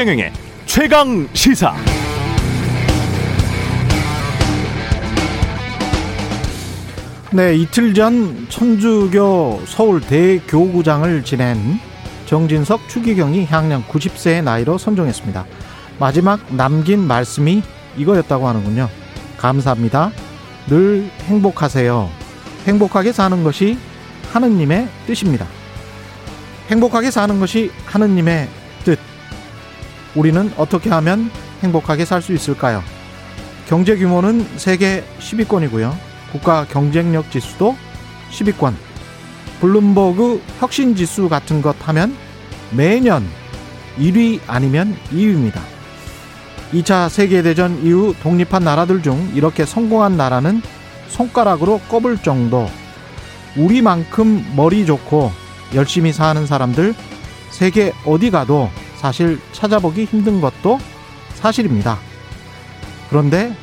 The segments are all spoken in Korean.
최경영의 최강 시사. 네, 이틀 전 천주교 서울 대교구장을 지낸 정진석 추기경이 향년 90세의 나이로 선종했습니다. 마지막 남긴 말씀이 이거였다고 하는군요. 감사합니다. 늘 행복하세요. 행복하게 사는 것이 하느님의 뜻입니다. 행복하게 사는 것이 하느님의 뜻. 우리는 어떻게 하면 행복하게 살 수 있을까요? 경제 규모는 세계 10위권이고요. 국가 경쟁력 지수도 10위권. 블룸버그 혁신 지수 같은 것 하면 매년 1위 아니면 2위입니다. 2차 세계대전 이후 독립한 나라들 중 이렇게 성공한 나라는 손가락으로 꼽을 정도. 우리만큼 머리 좋고 열심히 사는 사람들 세계 어디 가도 사실 찾아보기 힘든 것도 사실입니다. 그런데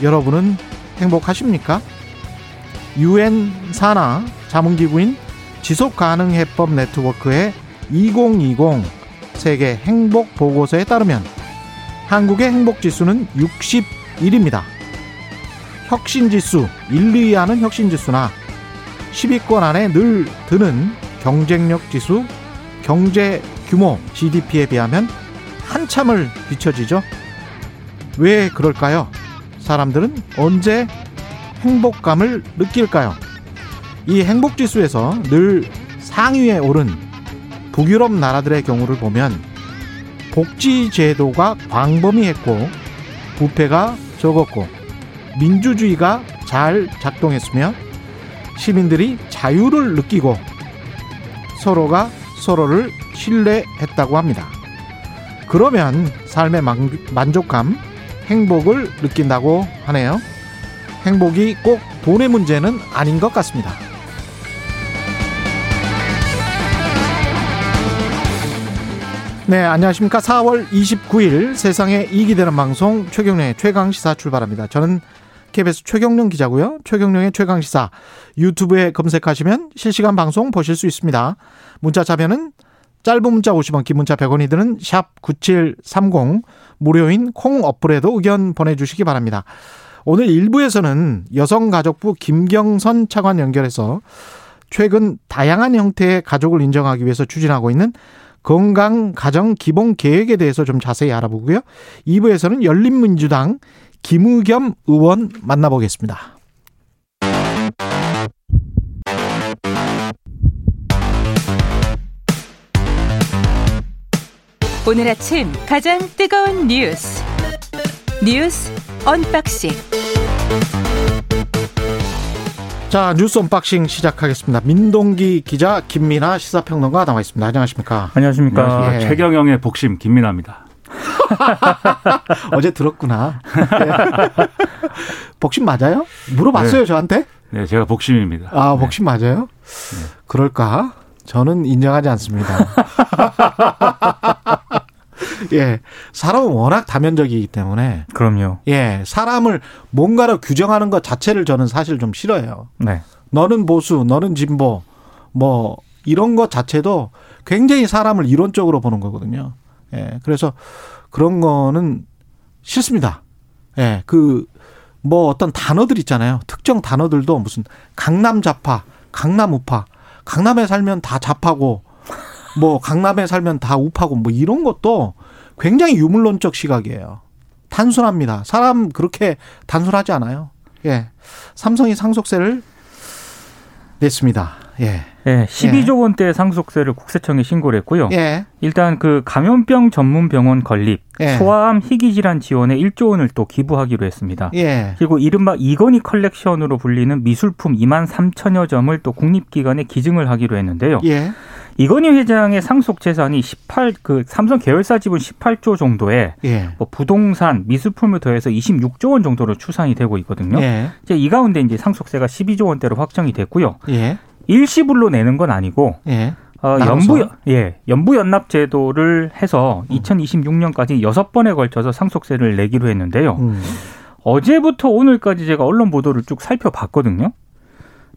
여러분은 행복하십니까? 유엔 산하 자문기구인 지속가능해법 네트워크의 2020 세계 행복 보고서에 따르면 한국의 행복 지수는 61입니다. 혁신 지수 1, 2위 하는 혁신 지수나 10위권 안에 늘 드는 경쟁력 지수, 경제 규모 GDP에 비하면 한참을 뒤처지죠. 왜 그럴까요? 사람들은 언제 행복감을 느낄까요? 이 행복 지수에서 늘 상위에 오른 북유럽 나라들의 경우를 보면 복지 제도가 광범위했고 부패가 적었고 민주주의가 잘 작동했으며 시민들이 자유를 느끼고 서로가 서로를 신뢰했다고 합니다. 그러면 삶의 만족감, 행복을 느낀다고 하네요. 행복이 꼭 돈의 문제는 아닌 것 같습니다. 네, 안녕하십니까. 4월 29일 세상에 이익이 되는 방송 최경련의 최강 시사 출발합니다. 저는 KBS 최경련 기자고요. 최경련의 최강시사 유튜브에 검색하시면 실시간 방송 보실 수 있습니다. 문자 자면은 짧은 문자 50원, 긴 문자 100원이 드는 샵 9730 무료인 콩 어플에도 의견 보내주시기 바랍니다. 오늘 1부에서는 여성가족부 김경선 차관 연결해서 최근 다양한 형태의 가족을 인정하기 위해서 추진하고 있는 건강 가정 기본 계획에 대해서 좀 자세히 알아보고요. 2부에서는 열린민주당 김의겸 의원 만나보겠습니다. 오늘 아침 가장 뜨거운 뉴스 뉴스 unboxing 자 뉴스 unboxing 시작하겠습니다. 민동기 기자 김민아 시사평론가 나와 있습니다. 안녕하십니까? 안녕하십니까? 예. 최경영의 복심 김민아입니다. 어제 들었구나. 네. 복심 맞아요? 물어봤어요 네. 저한테? 네, 제가 복심입니다. 아 복심 네. 맞아요? 네. 그럴까? 저는 인정하지 않습니다. 예. 사람은 워낙 다면적이기 때문에. 그럼요. 예. 사람을 뭔가로 규정하는 것 자체를 저는 사실 좀 싫어해요. 네. 너는 보수, 너는 진보, 뭐, 이런 것 자체도 굉장히 사람을 이론적으로 보는 거거든요. 예. 그래서 그런 거는 싫습니다. 예. 그, 뭐 어떤 단어들 있잖아요. 특정 단어들도 무슨 강남 좌파, 강남 우파, 강남에 살면 다 좌파고 뭐 강남에 살면 다 우파고 뭐 이런 것도 굉장히 유물론적 시각이에요. 단순합니다. 사람 그렇게 단순하지 않아요. 예. 삼성이 상속세를 냈습니다. 예. 예, 12조 원대 상속세를 국세청에 신고를 했고요. 예. 일단 그 감염병 전문 병원 건립, 예. 소아암 희귀 질환 지원에 1조 원을 또 기부하기로 했습니다. 예. 그리고 이른바 이건희 컬렉션으로 불리는 미술품 2만 3천여 점을 또 국립기관에 기증을 하기로 했는데요. 예. 이건희 회장의 상속 재산이 18 그 삼성 계열사 지분 18조 정도에 예. 뭐 부동산, 미술품을 더해서 26조 원 정도로 추산이 되고 있거든요. 예. 이제 이 가운데 이제 상속세가 12조 원대로 확정이 됐고요. 예. 일시불로 내는 건 아니고 예. 어, 연부 예 연부 연납 제도를 해서 음. 2026년까지 여섯 번에 걸쳐서 상속세를 내기로 했는데요. 음. 어제부터 오늘까지 제가 언론 보도를 쭉 살펴봤거든요.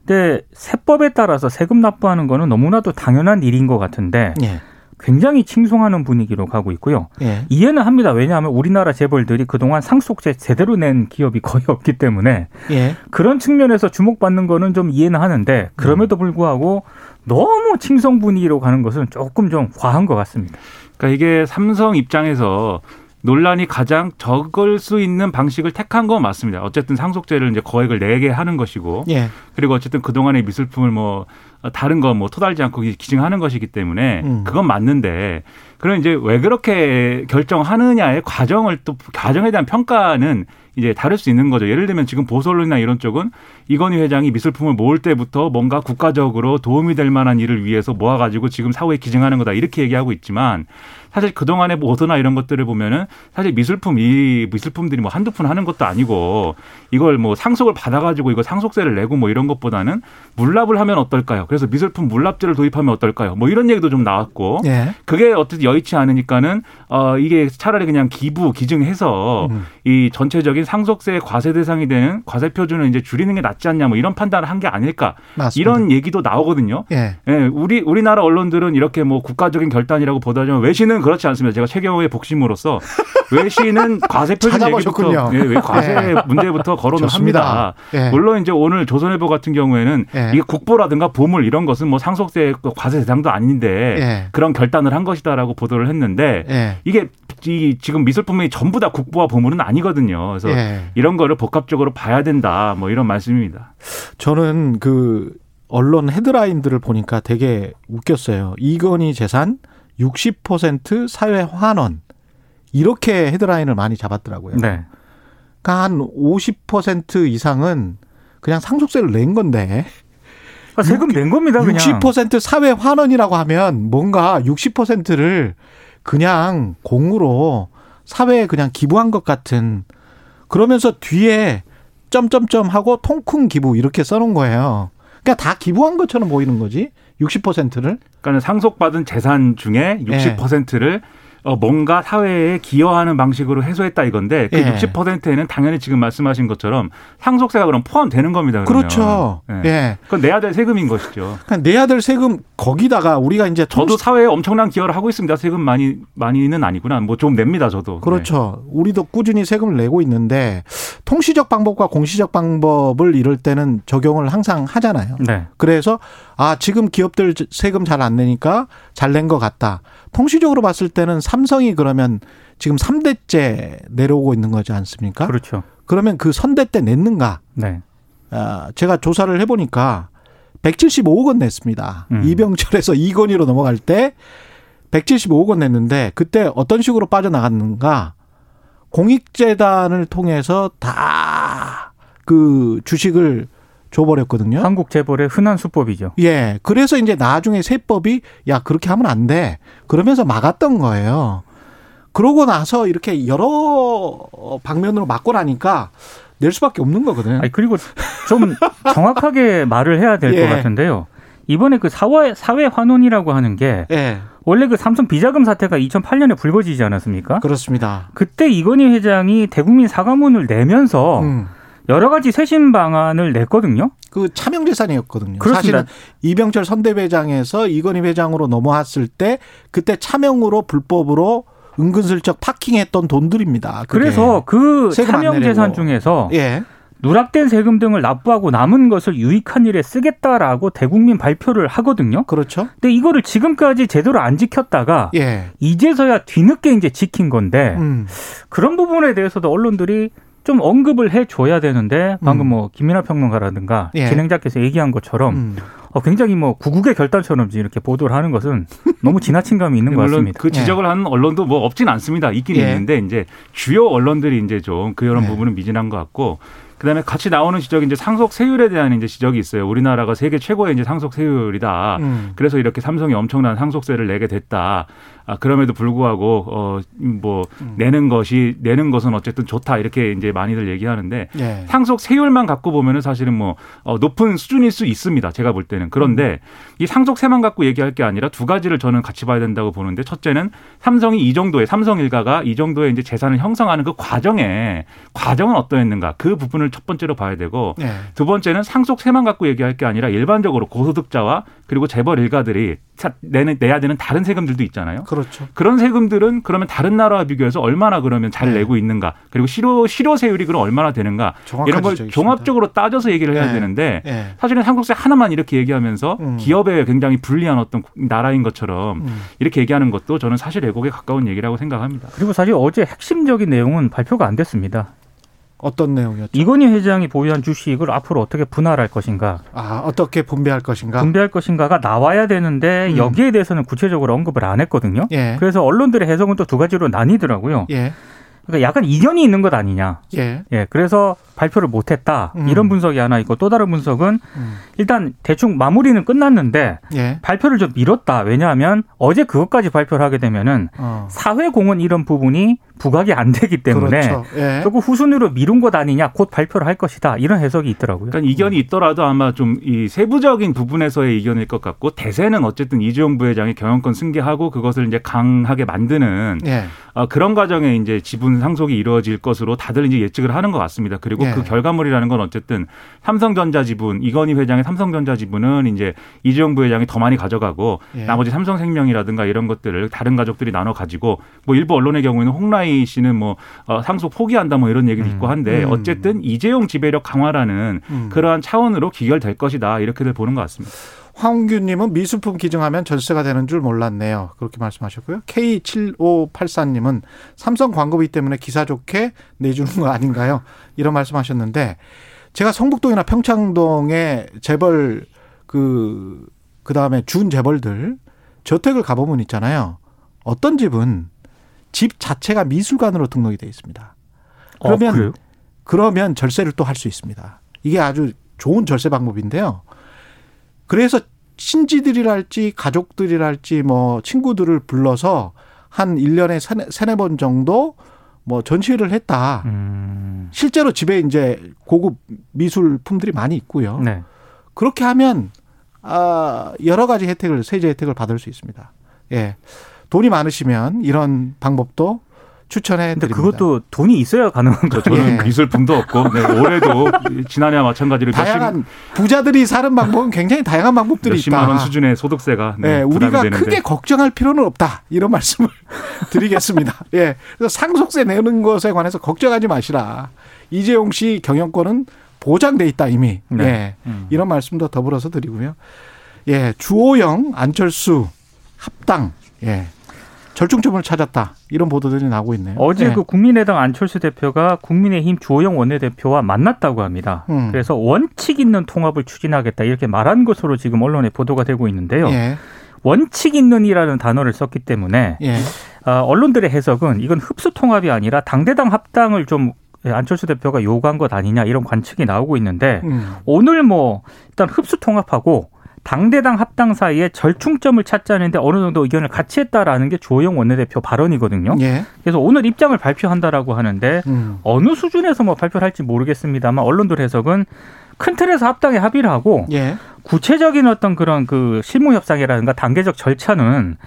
근데 세법에 따라서 세금 납부하는 거는 너무나도 당연한 일인 것 같은데 예. 굉장히 칭송하는 분위기로 가고 있고요. 예. 이해는 합니다. 왜냐하면 우리나라 재벌들이 그동안 상속세 제대로 낸 기업이 거의 없기 때문에 예. 그런 측면에서 주목받는 거는 좀 이해는 하는데 그럼에도 불구하고 너무 칭송 분위기로 가는 것은 조금 좀 과한 것 같습니다. 그러니까 이게 삼성 입장에서 논란이 가장 적을 수 있는 방식을 택한 건 맞습니다. 어쨌든 상속세를 이제 거액을 내게 하는 것이고 예. 그리고 어쨌든 그동안의 미술품을 뭐 다른 거 뭐 토달지 않고 기증하는 것이기 때문에 음. 그건 맞는데 그럼 이제 왜 그렇게 결정하느냐의 과정을 또 과정에 대한 평가는 이제 다를 수 있는 거죠. 예를 들면 지금 보수언론이나 이런 쪽은 이건희 회장이 미술품을 모을 때부터 뭔가 국가적으로 도움이 될 만한 일을 위해서 모아가지고 지금 사후에 기증하는 거다 이렇게 얘기하고 있지만 사실 그동안의 보도나 이런 것들을 보면은 사실 미술품 이 미술품들이 뭐 한두 푼 하는 것도 아니고 이걸 뭐 상속을 받아가지고 이거 상속세를 내고 뭐 이런 것보다는 물납을 하면 어떨까요? 그래서 미술품 물납제를 도입하면 어떨까요? 뭐 이런 얘기도 좀 나왔고 예. 그게 어쨌든 여의치 않으니까는 어 이게 차라리 그냥 기부 기증해서 음. 이 전체적인 상속세 과세 대상이 되는 과세 표준을 이제 줄이는 게 낫지 않냐 뭐 이런 판단을 한 게 아닐까 맞습니다. 이런 얘기도 나오거든요. 예. 예, 우리 우리나라 언론들은 이렇게 뭐 국가적인 결단이라고 보다지만 외신은 그렇지 않습니다. 제가 최경호의 복심으로서 외신은 과세 표준. 얘기부터 예, 왜 과세 예. 문제부터 거론을. 합니다. 예. 물론 이제 오늘 조선일보 같은 경우에는 예. 이게 국보라든가 보물 이런 것은 뭐 상속세 과세 대상도 아닌데 예. 그런 결단을 한 것이다라고 보도를 했는데 예. 이게 이 지금 미술품이 전부 다 국보와 보물은 아니거든요. 그래서 예. 이런 거를 복합적으로 봐야 된다. 뭐 이런 말씀입니다. 저는 그 언론 헤드라인들을 보니까 되게 웃겼어요. 이건희 재산 60% 사회 환원. 이렇게 헤드라인을 많이 잡았더라고요. 네. 그러니까 한 50% 이상은 그냥 상속세를 낸 건데 아, 세금 낸 겁니다. 그냥. 60% 사회 환원이라고 하면 뭔가 60%를 그냥 공으로 사회에 그냥 기부한 것 같은 그러면서 뒤에 점점점 하고 통큰 기부 이렇게 써놓은 거예요. 그러니까 다 기부한 것처럼 보이는 거지. 60%를. 그러니까 상속받은 재산 중에 예. 60%를 어, 뭔가 사회에 기여하는 방식으로 해소했다 이건데 그 예. 60%에는 당연히 지금 말씀하신 것처럼 상속세가 그럼 포함되는 겁니다. 그러면. 그렇죠. 예. 예. 그건 내야 될 세금인 것이죠. 그러니까 내야 될 세금 거기다가 우리가 이제 저도 통시- 사회에 엄청난 기여를 하고 있습니다. 세금 많이 많이는 아니구나. 뭐 좀 냅니다. 저도. 그렇죠. 우리도 꾸준히 세금을 내고 있는데 통시적 방법과 공시적 방법을 이럴 때는 적용을 항상 하잖아요. 네. 그래서 아 지금 기업들 세금 잘 안 내니까 잘 낸 것 같다. 통시적으로 봤을 때는 삼성이 그러면 지금 3대째 내려오고 있는 거지 않습니까? 그렇죠. 그러면 그 선대 때 냈는가? 네. 아, 제가 조사를 해보니까 175억 원 냈습니다. 음. 이병철에서 이건희로 넘어갈 때 175억 원 냈는데 그때 어떤 식으로 빠져나갔는가? 공익재단을 통해서 다 그 주식을 줘버렸거든요. 한국 재벌의 흔한 수법이죠. 예. 그래서 이제 나중에 세법이 야, 그렇게 하면 안 돼. 그러면서 막았던 거예요. 그러고 나서 이렇게 여러 방면으로 막고 나니까 낼 수밖에 없는 거거든요. 아니 그리고 좀 정확하게 말을 해야 될것 예. 같은데요. 이번에 그 사회 사회 환원이라고 하는 게 예. 원래 그 삼성 비자금 사태가 2008년에 불거지지 않았습니까? 그렇습니다. 그때 이건희 회장이 대국민 사과문을 내면서 음. 여러 가지 쇄신 방안을 냈거든요. 그 차명 재산이었거든요. 그렇습니다. 사실은 이병철 선대회장에서 이건희 회장으로 넘어왔을 때 그때 차명으로 불법으로 은근슬쩍 파킹했던 돈들입니다. 그래서 그 차명. 재산 중에서 예. 누락된 세금 등을 납부하고 남은 것을 유익한 일에 쓰겠다라고 대국민 발표를 하거든요. 그렇죠. 근데 이거를 지금까지 제대로 안 지켰다가 예. 이제서야 뒤늦게 이제 지킨 건데 음. 그런 부분에 대해서도 언론들이 좀 언급을 해줘야 되는데 방금 음. 뭐 김민하 평론가라든가 예. 진행자께서 얘기한 것처럼 음. 어, 굉장히 뭐 구국의 결단처럼 이렇게 보도를 하는 것은 너무 지나친 감이 있는 것 같습니다. 그 지적을 하는 언론도 뭐 없진 않습니다. 있긴 예. 있는데 이제 주요 언론들이 이제 좀 그런 네. 부분은 미진한 것 같고 그다음에 같이 나오는 지적이 이제 상속 세율에 대한 이제 지적이 있어요. 우리나라가 세계 최고의 이제 상속 세율이다. 음. 그래서 이렇게 삼성이 엄청난 상속세를 내게 됐다. 아, 그럼에도 불구하고 어뭐 음. 내는 것이 내는 것은 어쨌든 좋다 이렇게 이제 많이들 얘기하는데 예. 상속 세율만 갖고 보면은 사실은 뭐 어, 높은 수준일 수 있습니다. 제가 볼 때는 그런데 이 상속세만 갖고 얘기할 게 아니라 두 가지를 저는 같이 봐야 된다고 보는데 첫째는 삼성이 이 정도의 삼성 일가가 이 정도의 이제 재산을 형성하는 그 과정에 과정은 어떠했는가 그 부분을 첫 번째로 봐야 되고 예. 두 번째는 상속세만 갖고 얘기할 게 아니라 일반적으로 고소득자와 그리고 재벌 일가들이 차- 내는 내야 되는 다른 세금들도 있잖아요. 그렇죠. 그런 세금들은 그러면 다른 나라와 비교해서 얼마나 그러면 잘 네. 내고 있는가 그리고 실효 실효세율이 그럼 얼마나 되는가 정확한 이런 걸 지적이십니다. 종합적으로 따져서 얘기를 해야 네. 되는데 예. 사실은 상속세 하나만 이렇게 얘기하면서 음. 기업에 굉장히 불리한 어떤 나라인 것처럼 음. 이렇게 얘기하는 것도 저는 사실 애국에 가까운 얘기라고 생각합니다. 그리고 사실 어제 핵심적인 내용은 발표가 안 됐습니다. 어떤 내용이었죠? 이건희 회장이 보유한 주식을 앞으로 어떻게 분할할 것인가, 아, 어떻게 분배할 것인가? 분배할 것인가가 나와야 되는데 음. 여기에 대해서는 구체적으로 언급을 안 했거든요. 예. 그래서 언론들의 해석은 또 두 가지로 나뉘더라고요. 예. 그러니까 약간 이견이 있는 것 아니냐. 예. 예, 그래서 발표를 못했다. 음. 이런 분석이 하나 있고 또 다른 분석은 음. 일단 대충 마무리는 끝났는데 예. 발표를 좀 미뤘다. 왜냐하면 어제 그것까지 발표를 하게 되면은 어. 사회공헌 이런 부분이 부각이 안 되기 때문에 그렇죠. 예. 조금 후순위로 미룬 것 아니냐. 곧 발표를 할 것이다. 이런 해석이 있더라고요. 그러니까 이견이 있더라도 아마 좀 이 세부적인 부분에서의 이견일 것 같고 대세는 어쨌든 이재용 부회장이 경영권 승계하고 그것을 이제 강하게 만드는 예. 어, 그런 과정에 이제 지분 상속이 이루어질 것으로 다들 이제 예측을 하는 것 같습니다. 그리고 예. 그 결과물이라는 건 어쨌든 삼성전자 지분 이건희 회장의 삼성전자 지분은 이제 이재용 부회장이 더 많이 가져가고 예. 나머지 삼성생명이라든가 이런 것들을 다른 가족들이 나눠 가지고 뭐 일부 언론의 경우에는 홍라희 씨는 뭐 어, 상속 포기한다 뭐 이런 얘기도 있고 한데 음. 어쨌든 이재용 지배력 강화라는 음. 그러한 차원으로 기결될 것이다 이렇게들 보는 것 같습니다. 황규님은 미술품 기증하면 절세가 되는 줄 몰랐네요. 그렇게 말씀하셨고요. K7584님은 삼성 광고비 때문에 기사 좋게 내주는 거 아닌가요? 이런 말씀하셨는데 제가 성북동이나 평창동에 재벌 그, 그 다음에 준 재벌들 저택을 가보면 있잖아요. 어떤 집은 집 자체가 미술관으로 등록이 돼 있습니다. 그러면 어, 그래요? 그러면 절세를 또 할 수 있습니다. 이게 아주 좋은 절세 방법인데요. 그래서 친지들이랄지 가족들이랄지 뭐 친구들을 불러서 한 1년에 세네, 세네 번 정도 뭐 전시회를 했다. 음, 실제로 집에 이제 고급 미술품들이 많이 있고요. 네. 그렇게 하면 아 여러 가지 혜택을 세제 혜택을 받을 수 있습니다. 예. 돈이 많으시면 이런 방법도 추천해 근데 드립니다. 그것도 돈이 있어야 가능한 거죠. 저는 예. 미술품도 없고 네, 올해도 지난해와 마찬가지로 다양한 부자들이 사는 방법은 굉장히 다양한 방법들이 몇십만 있다. 원 수준의 소득세가 네, 예, 부담이 우리가 되는데. 크게 걱정할 필요는 없다. 이런 말씀을 드리겠습니다. 예. 그래서 상속세 내는 것에 관해서 걱정하지 마시라. 이재용 씨 경영권은 보장돼 있다 이미. 네. 예. 음. 이런 말씀도 더불어서 드리고요. 예. 주호영, 안철수 합당. 예. 절충점을 찾았다. 이런 보도들이 나오고 있네요. 어제 예. 그 국민의당 안철수 대표가 국민의힘 주호영 원내대표와 만났다고 합니다. 음. 그래서 원칙 있는 통합을 추진하겠다 이렇게 말한 것으로 지금 언론에 보도가 되고 있는데요. 예. 원칙 있는이라는 단어를 썼기 때문에 예. 어, 언론들의 해석은 이건 흡수 통합이 아니라 당대당 합당을 좀 안철수 대표가 요구한 것 아니냐 이런 관측이 나오고 있는데 음. 오늘 뭐 일단 흡수 통합하고 당대당 합당 사이에 절충점을 찾자는데 어느 정도 의견을 같이 했다라는 게 주호영 원내대표 발언이거든요. 예. 그래서 오늘 입장을 발표한다라고 하는데 음. 어느 수준에서 뭐 발표를 할지 모르겠습니다만 언론들 해석은 큰 틀에서 합당에 합의를 하고 예. 구체적인 어떤 그런 그 실무 협상이라든가 단계적 절차는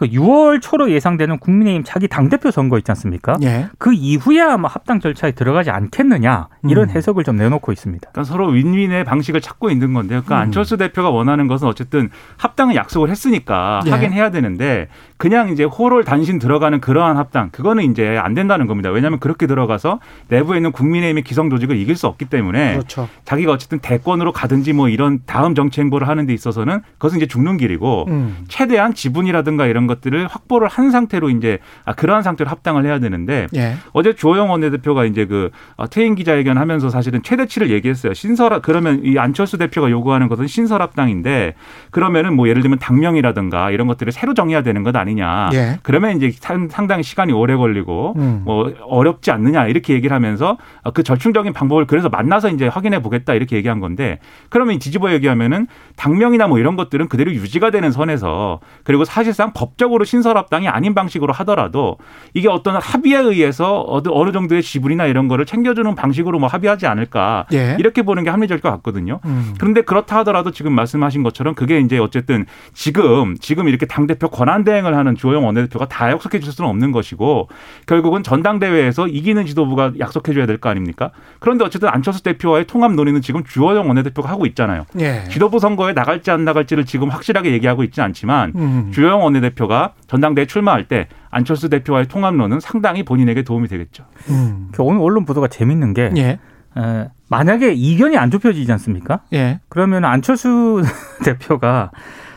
그 6월 초로 예상되는 국민의힘 자기 당대표 선거 있지 않습니까? 예. 그 이후에 아마 합당 절차에 들어가지 않겠느냐 이런 음. 해석을 좀 내놓고 있습니다. 그러니까 서로 윈윈의 방식을 찾고 있는 건데요. 그러니까 음. 안철수 대표가 원하는 것은 어쨌든 합당을 약속을 했으니까 예. 하긴 해야 되는데 그냥 이제 호를 단신 들어가는 그러한 합당 그거는 이제 안 된다는 겁니다. 왜냐하면 그렇게 들어가서 내부에 있는 국민의힘의 기성 조직을 이길 수 없기 때문에 그렇죠. 자기가 어쨌든 대권으로 가든지 뭐 이런 다음 정치 행보를 하는 데 있어서는 그것은 이제 죽는 길이고 음. 최대한 지분이라든가 이런 것들을 확보를 한 상태로 이제 아, 그러한 상태로 합당을 해야 되는데 예. 어제 조영 원내대표가 이제 그 어, 퇴임 기자회견 하면서 사실은 최대치를 얘기했어요. 신설 그러면 이 안철수 대표가 요구하는 것은 신설 합당인데 그러면은 뭐 예를 들면 당명이라든가 이런 것들을 새로 정해야 되는 것 아니냐. 예. 그러면 이제 상- 상당히 시간이 오래 걸리고 음. 뭐 어렵지 않느냐 이렇게 얘기를 하면서 어, 그 절충적인 방법을 그래서 만나서 이제 확인해 보겠다 이렇게 얘기한 건데 그러면 뒤집어 얘기하면 은 당명이나 뭐 이런 것들은 그대로 유지가 되는 선에서 그리고 사실상 법 법적으로 신설합당이 아닌 방식으로 하더라도 이게 어떤 합의에 의해서 어느 정도의 지분이나 이런 거를 챙겨주는 방식으로 뭐 합의하지 않을까 예. 이렇게 보는 게 합리적일 것 같거든요. 음. 그런데 그렇다 하더라도 지금 말씀하신 것처럼 그게 이제 어쨌든 지금 지금 이렇게 당 대표 권한 대행을 하는 주호영 원내대표가 다 약속해 줄 수는 없는 것이고 결국은 전당대회에서 이기는 지도부가 약속해 줘야 될 거 아닙니까? 그런데 어쨌든 안철수 대표와의 통합 논의는 지금 주호영 원내대표가 하고 있잖아요. 예. 지도부 선거에 나갈지 안 나갈지를 지금 확실하게 얘기하고 있지 않지만 음. 주호영 원내대표가 전당대회 출마할 때 안철수 대표와의 통합론은 상당히 본인에게 도움이 되겠죠. 음. 오늘 언론 보도가 재밌는 게 예. 에, 만약에 이견이 안 좁혀지지 않습니까? 예. 그러면 안철수 대표가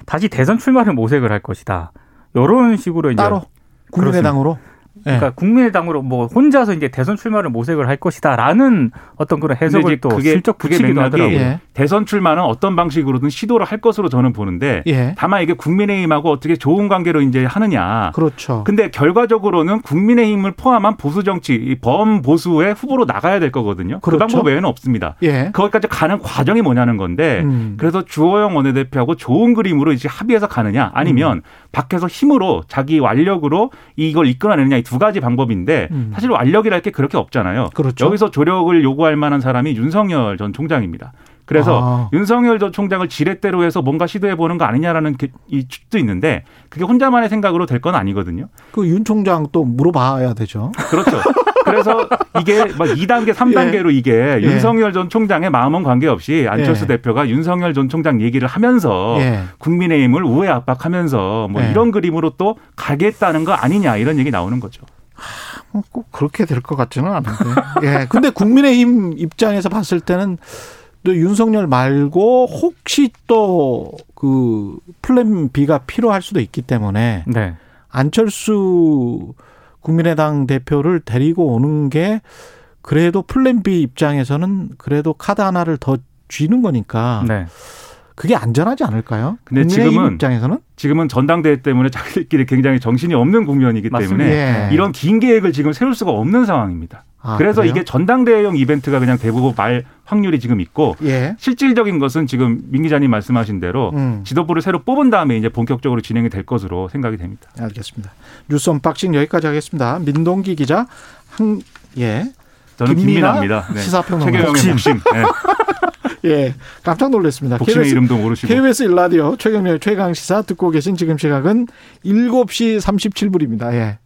다시 대선 출마를 모색을 할 것이다. 이런 식으로 이제 따로 국민의당으로. 예. 그러니까 국민의당으로 뭐 혼자서 이제 대선 출마를 모색을 할 것이다라는 어떤 그런 해석을 또 그게- 그게 붙이기도 하더라고요. 예. 대선 출마는 어떤 방식으로든 시도를 할 것으로 저는 보는데 예. 다만 이게 국민의힘하고 어떻게 좋은 관계로 이제 하느냐. 그렇죠. 근데 결과적으로는 국민의힘을 포함한 보수 정치, 이 범보수의 후보로 나가야 될 거거든요. 그 그렇죠. 방법 외에는 없습니다. 예. 거기까지 가는 과정이 뭐냐는 건데 음. 그래서 주호영 원내대표하고 좋은 그림으로 이제 합의해서 가느냐 아니면 음. 밖에서 힘으로 자기 완력으로 이걸 이끌어내느냐 이두 가지 방법인데 음. 사실 완력이랄 게 그렇게 없잖아요. 그렇죠. 여기서 조력을 요구할 만한 사람이 윤석열 전 총장입니다. 그래서 아. 윤석열 전 총장을 지렛대로 해서 뭔가 시도해 보는 거 아니냐라는 게- 이 축도 있는데 그게 혼자만의 생각으로 될 건 아니거든요. 그 윤 총장 또 물어봐야 되죠. 그렇죠. 그래서 이게 막 2단계, 3단계로 이게 예. 윤석열 전 총장의 마음은 관계없이 안철수 예. 대표가 윤석열 전 총장 얘기를 하면서 예. 국민의힘을 우회 압박하면서 뭐 예. 이런 그림으로 또 가겠다는 거 아니냐 이런 얘기 나오는 거죠. 뭐꼭 그렇게 될 것 같지는 않은데. 예. 근데 국민의힘 입장에서 봤을 때는 또 윤석열 말고 혹시 또 그 plan B가 필요할 수도 있기 때문에 네. 안철수 국민의당 대표를 데리고 오는 게 그래도 plan B 입장에서는 그래도 카드 하나를 더 쥐는 거니까 네. 그게 안전하지 않을까요? 근데 지금은 입장에서는 지금은 전당대회 때문에 자기들끼리 굉장히 정신이 없는 국면이기. 때문에 예. 이런 긴 계획을 지금 세울 수가 없는 상황입니다. 아, 그래서 그래요? 이게 전당대회용 이벤트가 그냥 대부분 말 확률이 지금 있고 예. 실질적인 것은 지금 민 기자님 말씀하신 대로 음. 지도부를 새로 뽑은 다음에 이제 본격적으로 진행이 될 것으로 생각이 됩니다. 알겠습니다. 뉴스 unboxing 여기까지 하겠습니다. 민동기 기자 한 예. 저는 김민아 김민아입니다. 네. 시사평론가. 최경영의 복심. 네. 예. 깜짝 놀랐습니다. 복심의 이름도 모르시고. KBS 일라디오 최경련의 최강 시사 듣고 계신 지금 시각은 7시 37분입니다. 예.